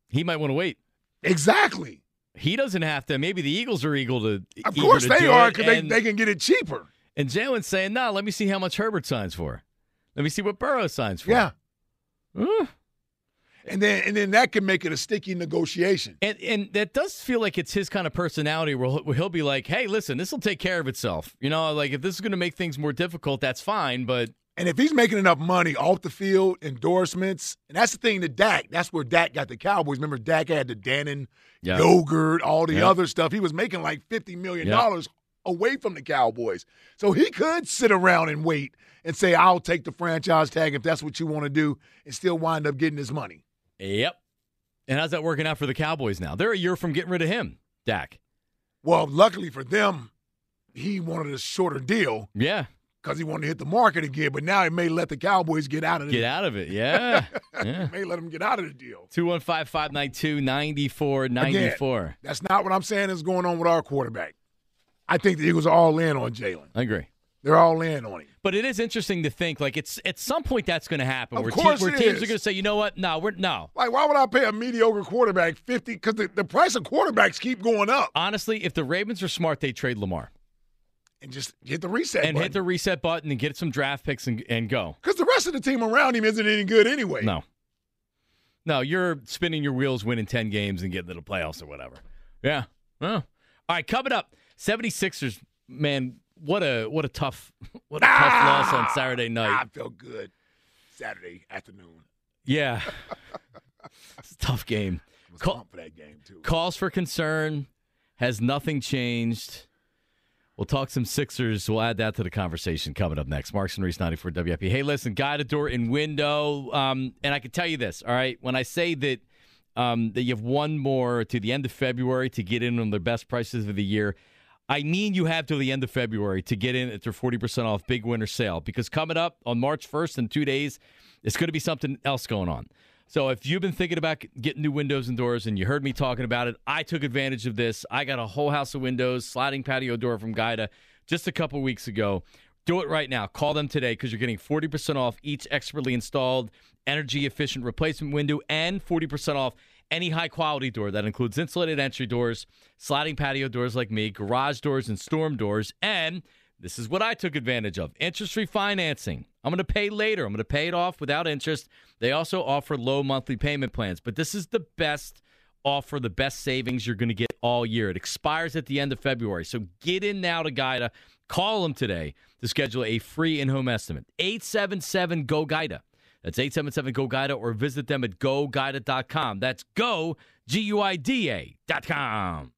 He might want to wait. Exactly. He doesn't have to. Maybe the Eagles are eager to. Of course to they are because they, they can get it cheaper. And Jalen's saying, "No, let me see how much Herbert signs for. Let me see what Burrow signs for." Yeah. Uh, And then and then that can make it a sticky negotiation. and and that does feel like it's his kind of personality, where he'll, where he'll be like, "Hey, listen, this will take care of itself. You know, like if this is going to make things more difficult, that's fine. But And if he's making enough money off the field, endorsements, and that's the thing to Dak. That's where Dak got the Cowboys. Remember, Dak had the Dannon Yeah. yogurt, all the Yeah. other stuff. He was making like fifty million Yeah. dollars away from the Cowboys. So he could sit around and wait and say, "I'll take the franchise tag if that's what you want to do," and still wind up getting his money. Yep." And how's that working out for the Cowboys now? They're a year from getting rid of him, Dak. Well, luckily for them, he wanted a shorter deal Yeah, because he wanted to hit the market again. But now he may let the Cowboys get out of the get out of it. Yeah, yeah. may let him get out of the deal. 215 592 9494. That's not what I'm saying is going on with our quarterback. I think the Eagles are all in on Jalen. I agree. They're all in on him. But it is interesting to think like it's at some point that's going to happen Of where, course where it teams is. are going to say, you know what? No, we're no. Like, why would I pay a mediocre quarterback 50? Because the, the price of quarterbacks keep going up. Honestly, if the Ravens are smart, they trade Lamar And just hit the reset and hit the reset button and get some draft picks and, and go. Because the rest of the team around him isn't any good anyway. No, no, you're spinning your wheels, winning ten games, and getting to the playoffs or whatever. Yeah. Oh. All right, coming up, 76ers. Man, what a what a tough what a tough loss on Saturday night. I felt good Saturday afternoon. Yeah, it's a tough game. I was Call- for that game, too. Calls for concern. Has nothing changed? We'll talk some Sixers. We'll add that to the conversation coming up next. Marks and Reese, 94 WIP. Hey, listen, Guida door in window. Um, and I can tell you this, all right? When I say that um, that you have one more to the end of February to get in on the best prices of the year, I mean you have till the end of February to get in at their 40% off big winter sale because coming up on March 1st in two days, it's going to be something else going on. So if you've been thinking about getting new windows and doors and you heard me talking about it, I took advantage of this. I got a whole house of windows, sliding patio door from Guida just a couple weeks ago. Do it right now. Call them today because you're getting 40% off each expertly installed energy efficient replacement window and 40% off any high quality door. That includes insulated entry doors, sliding patio doors like me, garage doors, and storm doors. And this is what I took advantage of interest free financing. I'm going to pay later. I'm going to pay it off without interest. They also offer low monthly payment plans, but this is the best offer, the best savings you're going to get all year. It expires at the end of February. So get in now to Guida. Call them today to schedule a free in home estimate. 877 GO GUIDA. That's 877 GO GUIDA or visit them at goguida.com. That's go, G U I D A.com.